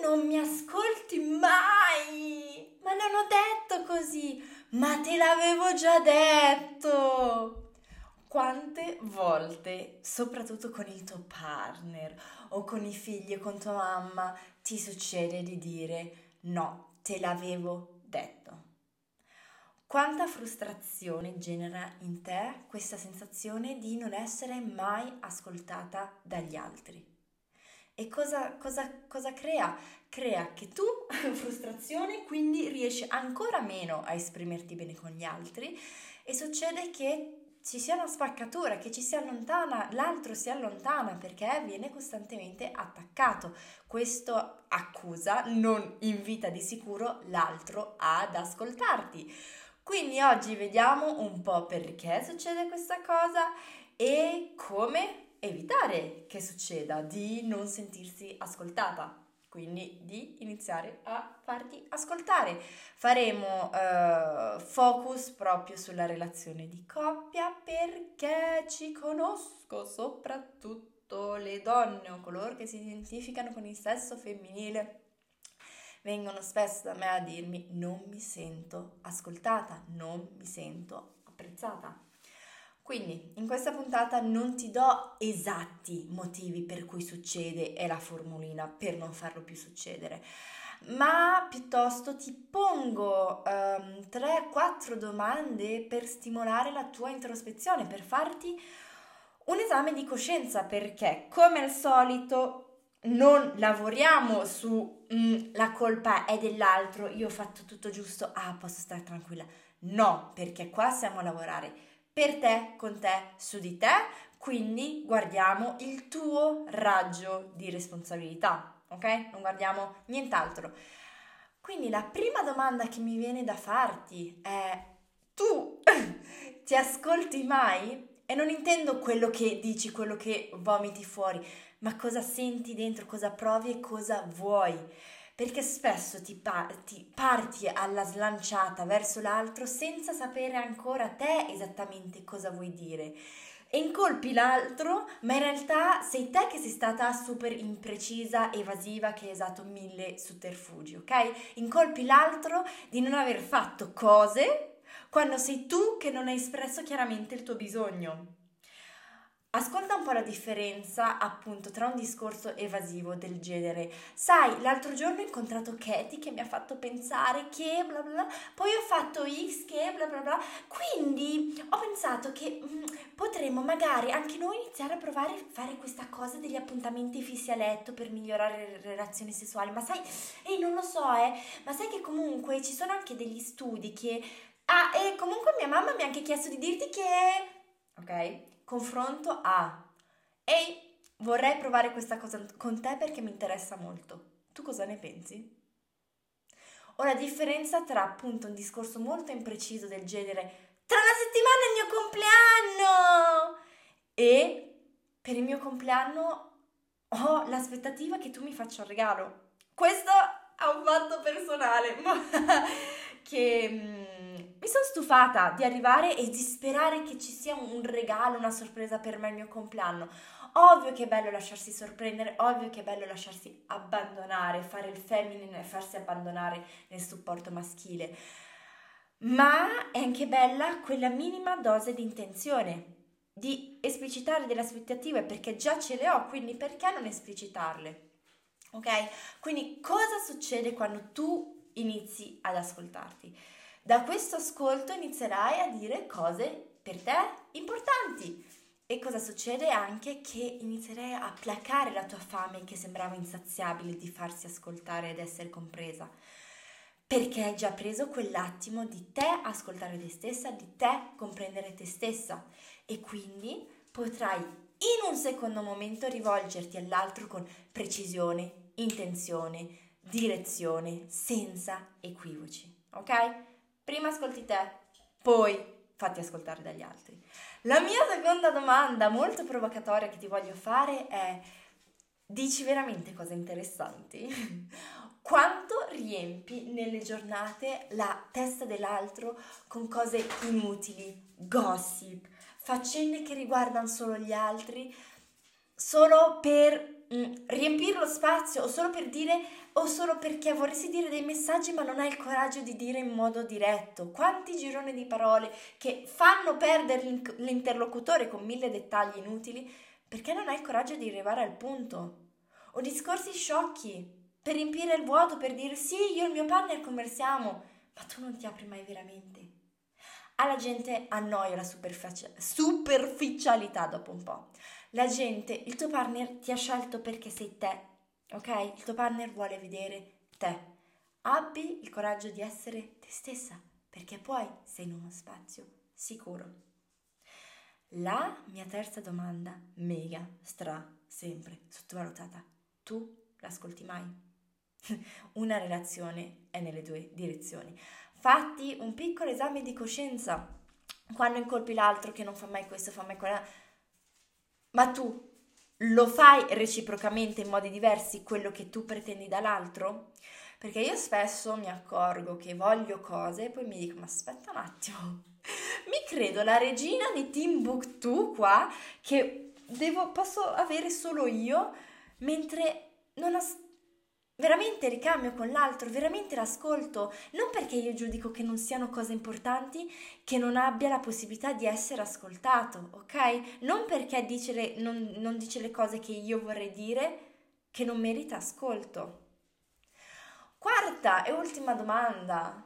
non mi ascolti mai! Ma non ho detto così! Ma te l'avevo già detto! Quante volte, soprattutto con il tuo partner o con i figli o con tua mamma, ti succede di dire no, te l'avevo detto? Quanta frustrazione genera in te questa sensazione di non essere mai ascoltata dagli altri? E cosa, cosa, cosa crea? Crea che tu frustrazione, quindi riesci ancora meno a esprimerti bene con gli altri e succede che ci sia una spaccatura, che ci si allontana, l'altro si allontana perché viene costantemente attaccato. Questo accusa, non invita di sicuro l'altro ad ascoltarti. Quindi oggi vediamo un po' perché succede questa cosa e come evitare che succeda, di non sentirsi ascoltata. Quindi di iniziare a farti ascoltare. Faremo uh, focus proprio sulla relazione di coppia perché ci conosco soprattutto le donne o coloro che si identificano con il sesso femminile vengono spesso da me a dirmi non mi sento ascoltata, non mi sento apprezzata. Quindi in questa puntata non ti do esatti motivi per cui succede è la formulina per non farlo più succedere, ma piuttosto ti pongo um, ehm, 3-4 domande per stimolare la tua introspezione, per farti un esame di coscienza perché come al solito non lavoriamo su mm, la colpa è dell'altro, io ho fatto tutto giusto, ah posso stare tranquilla. No, perché qua siamo a lavorare per te, con te, su di te, quindi guardiamo il tuo raggio di responsabilità, ok? Non guardiamo nient'altro. Quindi la prima domanda che mi viene da farti è tu ti ascolti mai? E non intendo quello che dici, quello che vomiti fuori, ma cosa senti dentro, cosa provi e cosa vuoi. Perché spesso ti, pa- ti parti alla slanciata verso l'altro senza sapere ancora te esattamente cosa vuoi dire e incolpi l'altro, ma in realtà sei te che sei stata super imprecisa, evasiva, che hai usato mille sotterfugi, ok? Incolpi l'altro di non aver fatto cose quando sei tu che non hai espresso chiaramente il tuo bisogno. Ascolta un po' la differenza appunto tra un discorso evasivo del genere. Sai, l'altro giorno ho incontrato Katie che mi ha fatto pensare che bla bla, poi ho fatto X che bla bla bla, quindi ho pensato che mh, mm, potremmo magari anche noi iniziare a provare a fare questa cosa degli appuntamenti fissi a letto per migliorare le relazioni sessuali. Ma sai, ehi, non lo so, eh, ma sai che comunque ci sono anche degli studi che... Ah, e comunque mia mamma mi ha anche chiesto di dirti che... Ok? confronto a ehi, vorrei provare questa cosa con te perché mi interessa molto. Tu cosa ne pensi? O la differenza tra appunto un discorso molto impreciso del genere tra una settimana è il mio compleanno e per il mio compleanno ho l'aspettativa che tu mi faccia un regalo. Questo è un fatto personale, ma che mm, sono stufata di arrivare e di sperare che ci sia un regalo, una sorpresa per me il mio compleanno. Ovvio che è bello lasciarsi sorprendere, ovvio che è bello lasciarsi abbandonare, fare il femminile e farsi abbandonare nel supporto maschile. Ma è anche bella quella minima dose di intenzione, di esplicitare delle aspettative perché già ce le ho, quindi perché non esplicitarle? Ok? Quindi cosa succede quando tu inizi ad ascoltarti? Da questo ascolto inizierai a dire cose per te importanti. E cosa succede anche? Che inizierai a placare la tua fame che sembrava insaziabile di farsi ascoltare ed essere compresa. Perché hai già preso quell'attimo di te ascoltare te stessa, di te comprendere te stessa. E quindi potrai in un secondo momento rivolgerti all'altro con precisione, intenzione, direzione, senza equivoci. Ok? Prima ascolti te, poi fatti ascoltare dagli altri. La mia seconda domanda, molto provocatoria, che ti voglio fare è: dici veramente cose interessanti? Quanto riempi nelle giornate la testa dell'altro con cose inutili, gossip, faccende che riguardano solo gli altri? Solo per mm, riempire lo spazio o solo per dire o solo perché vorresti dire dei messaggi ma non hai il coraggio di dire in modo diretto. Quanti gironi di parole che fanno perdere l'interlocutore con mille dettagli inutili perché non hai il coraggio di arrivare al punto. O discorsi sciocchi per riempire il vuoto, per dire sì, io e il mio partner conversiamo, ma tu non ti apri mai veramente. Alla gente annoia la superficialità dopo un po'. La gente, il tuo partner ti ha scelto perché sei te, ok? Il tuo partner vuole vedere te. Abbi il coraggio di essere te stessa, perché poi sei in uno spazio sicuro. La mia terza domanda, mega, stra, sempre sottovalutata. Tu l'ascolti mai? Una relazione è nelle due direzioni. Fatti un piccolo esame di coscienza quando incolpi l'altro che non fa mai questo, fa mai quella. Ma tu lo fai reciprocamente in modi diversi quello che tu pretendi dall'altro? Perché io spesso mi accorgo che voglio cose e poi mi dico, ma aspetta un attimo, mi credo la regina di Timbuktu qua che devo, posso avere solo io mentre non ho veramente ricambio con l'altro, veramente l'ascolto, non perché io giudico che non siano cose importanti, che non abbia la possibilità di essere ascoltato, ok? Non perché dice le, non, non dice le cose che io vorrei dire, che non merita ascolto. Quarta e ultima domanda.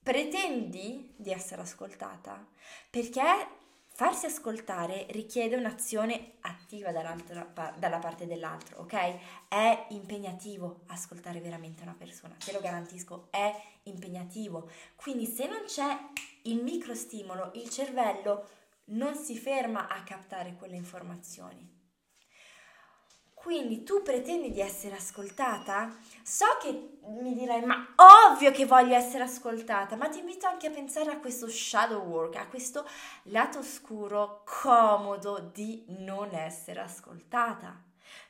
Pretendi di essere ascoltata? Perché Farsi ascoltare richiede un'azione attiva dalla parte dell'altro, ok? È impegnativo ascoltare veramente una persona, te lo garantisco, è impegnativo. Quindi se non c'è il microstimolo, il cervello non si ferma a captare quelle informazioni. Quindi tu pretendi di essere ascoltata? So che mi dirai, ma ovvio che voglio essere ascoltata, ma ti invito anche a pensare a questo shadow work, a questo lato oscuro, comodo di non essere ascoltata.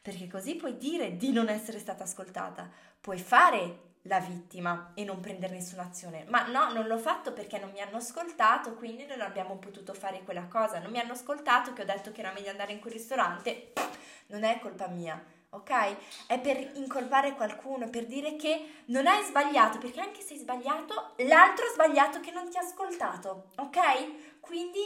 Perché così puoi dire di non essere stata ascoltata, puoi fare la vittima e non prendere nessuna azione. Ma no, non l'ho fatto perché non mi hanno ascoltato, quindi non abbiamo potuto fare quella cosa. Non mi hanno ascoltato che ho detto che era meglio andare in quel ristorante non è colpa mia, ok? È per incolpare qualcuno, per dire che non hai sbagliato, perché anche se hai sbagliato, l'altro ha sbagliato che non ti ha ascoltato, ok? Quindi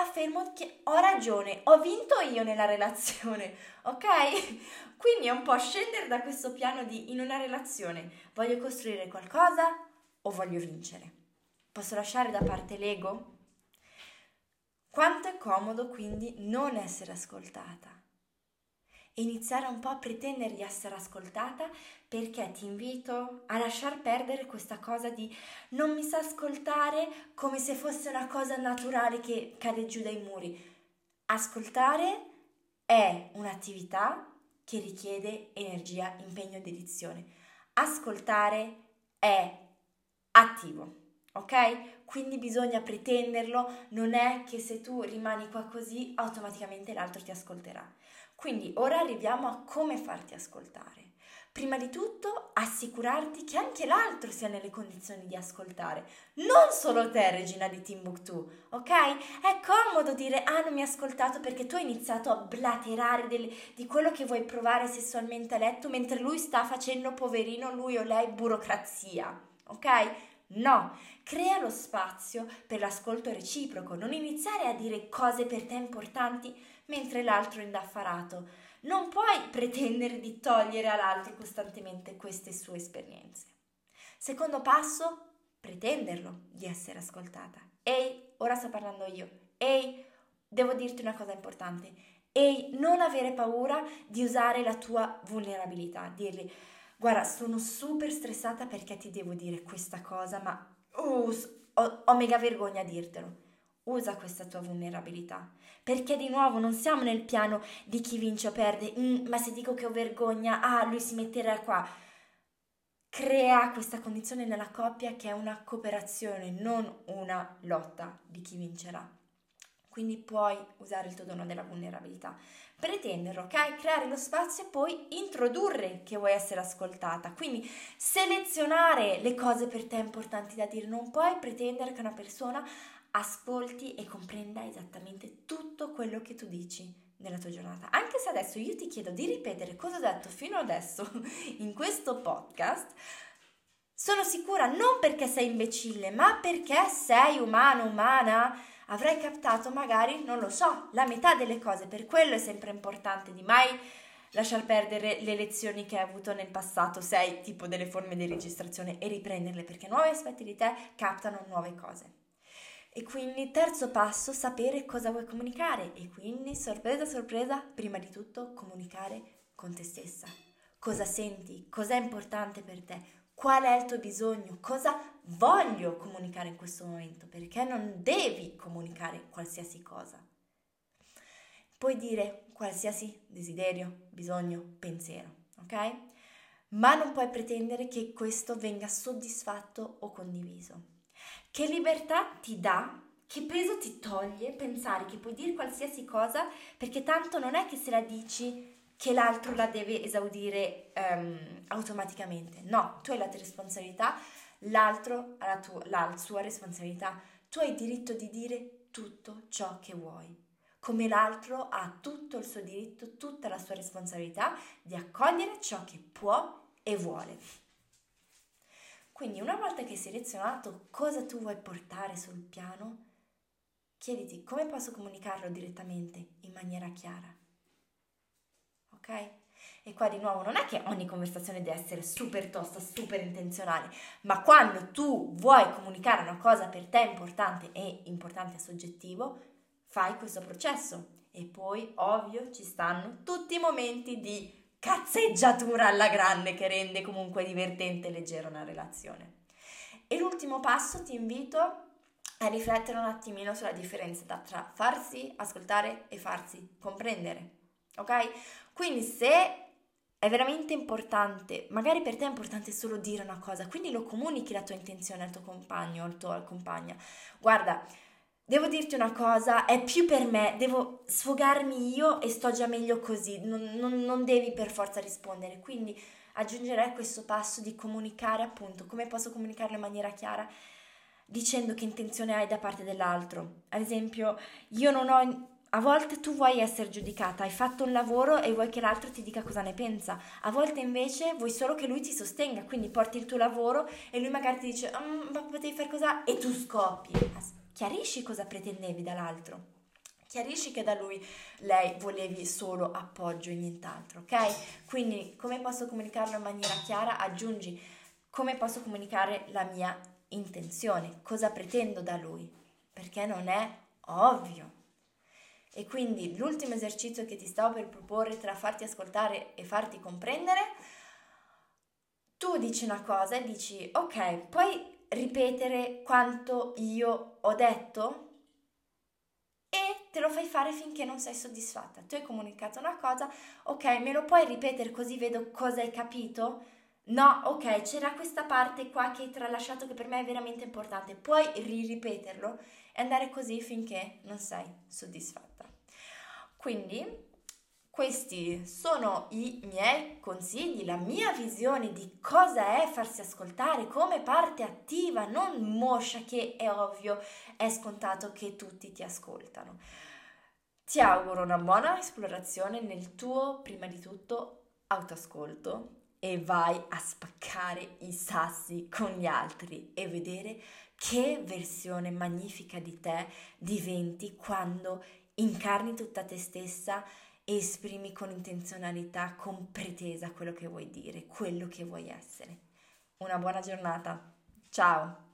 affermo che ho ragione, ho vinto io nella relazione, ok? Quindi è un po' scendere da questo piano di in una relazione voglio costruire qualcosa o voglio vincere? Posso lasciare da parte l'ego? Quanto è comodo quindi non essere ascoltata? Iniziare un po' a pretendere di essere ascoltata perché ti invito a lasciar perdere questa cosa di non mi sa ascoltare come se fosse una cosa naturale che cade giù dai muri. Ascoltare è un'attività che richiede energia, impegno e dedizione. Ascoltare è attivo, ok? Quindi bisogna pretenderlo, non è che se tu rimani qua così automaticamente l'altro ti ascolterà. Quindi ora arriviamo a come farti ascoltare. Prima di tutto assicurarti che anche l'altro sia nelle condizioni di ascoltare, non solo te, regina di Timbuktu, ok? È comodo dire ah non mi ha ascoltato perché tu hai iniziato a blaterare del, di quello che vuoi provare sessualmente a letto mentre lui sta facendo poverino lui o lei burocrazia, ok? No, crea lo spazio per l'ascolto reciproco, non iniziare a dire cose per te importanti mentre l'altro è indaffarato. Non puoi pretendere di togliere all'altro costantemente queste sue esperienze. Secondo passo, pretenderlo di essere ascoltata. Ehi, ora sto parlando io. Ehi, devo dirti una cosa importante. Ehi, non avere paura di usare la tua vulnerabilità, dirgli guarda, sono super stressata perché ti devo dire questa cosa, ma uh, ho, ho mega vergogna a dirtelo. Usa questa tua vulnerabilità, perché di nuovo non siamo nel piano di chi vince o perde, mm, ma se dico che ho vergogna, ah, lui si metterà qua. Crea questa condizione nella coppia che è una cooperazione, non una lotta di chi vincerà. Quindi puoi usare il tuo dono della vulnerabilità pretenderlo, ok? Creare lo spazio e poi introdurre che vuoi essere ascoltata. Quindi selezionare le cose per te importanti da dire. Non puoi pretendere che una persona ascolti e comprenda esattamente tutto quello che tu dici. nella tua giornata. Anche se adesso io ti chiedo di ripetere cosa ho detto fino adesso in questo podcast, sono sicura non perché sei imbecille, ma perché sei umano, umana. Avrai captato magari, non lo so, la metà delle cose. Per quello è sempre importante di mai lasciar perdere le lezioni che hai avuto nel passato, se hai tipo delle forme di registrazione e riprenderle perché nuovi aspetti di te captano nuove cose. E quindi terzo passo, sapere cosa vuoi comunicare e quindi sorpresa sorpresa, prima di tutto comunicare con te stessa. Cosa senti? Cosa è importante per te? Qual è il tuo bisogno? Cosa voglio comunicare in questo momento? Perché non devi comunicare qualsiasi cosa. Puoi dire qualsiasi desiderio, bisogno, pensiero, ok? Ma non puoi pretendere che questo venga soddisfatto o condiviso. Che libertà ti dà, che peso ti toglie pensare che puoi dire qualsiasi cosa perché tanto non è che se la dici che l'altro la deve esaudire um, automaticamente. No, tu hai la tua responsabilità, l'altro ha la, tua, la sua responsabilità. Tu hai il diritto di dire tutto ciò che vuoi come l'altro ha tutto il suo diritto, tutta la sua responsabilità di accogliere ciò che può e vuole. Quindi una volta che hai selezionato cosa tu vuoi portare sul piano, chiediti come posso comunicarlo direttamente in maniera chiara. Ok? E qua di nuovo non è che ogni conversazione deve essere super tosta, super intenzionale, ma quando tu vuoi comunicare una cosa per te importante e importante a soggettivo, fai questo processo. E poi, ovvio, ci stanno tutti i momenti di cazzeggiatura alla grande che rende comunque divertente e leggera una relazione. E l'ultimo passo ti invito a riflettere un attimino sulla differenza tra farsi ascoltare e farsi comprendere. Ok? Quindi se è veramente importante, magari per te è importante solo dire una cosa, quindi lo comunichi la tua intenzione al tuo compagno o al tuo compagna. Guarda, devo dirti una cosa, è più per me, devo sfogarmi io e sto già meglio così, non, non, non devi per forza rispondere, quindi aggiungerei questo passo di comunicare appunto, come posso comunicarlo in maniera chiara, dicendo che intenzione hai da parte dell'altro. Ad esempio, io non ho... A volte tu vuoi essere giudicata, hai fatto un lavoro e vuoi che l'altro ti dica cosa ne pensa. A volte invece vuoi solo che lui ti sostenga, quindi porti il tuo lavoro e lui magari ti dice mm, ma potevi fare cosa e tu scoppi chiarisci cosa pretendevi dall'altro. Chiarisci che da lui lei volevi solo appoggio e nient'altro, ok? Quindi come posso comunicarlo in maniera chiara? Aggiungi come posso comunicare la mia intenzione, cosa pretendo da lui, perché non è ovvio. E quindi l'ultimo esercizio che ti stavo per proporre tra farti ascoltare e farti comprendere, tu dici una cosa e dici ok, poi ripetere quanto io ho detto e te lo fai fare finché non sei soddisfatta. Tu hai comunicato una cosa, ok, me lo puoi ripetere così vedo cosa hai capito? No, ok, c'era questa parte qua che hai tralasciato che per me è veramente importante. Puoi ripeterlo e andare così finché non sei soddisfatta. Quindi questi sono i miei consigli, la mia visione di cosa è farsi ascoltare come parte attiva, non moscia che è ovvio, è scontato che tutti ti ascoltano. Ti auguro una buona esplorazione nel tuo, prima di tutto, autoascolto e vai a spaccare i sassi con gli altri e vedere che versione magnifica di te diventi quando incarni tutta te stessa esprimi con intenzionalità, con pretesa quello che vuoi dire, quello che vuoi essere. Una buona giornata. Ciao!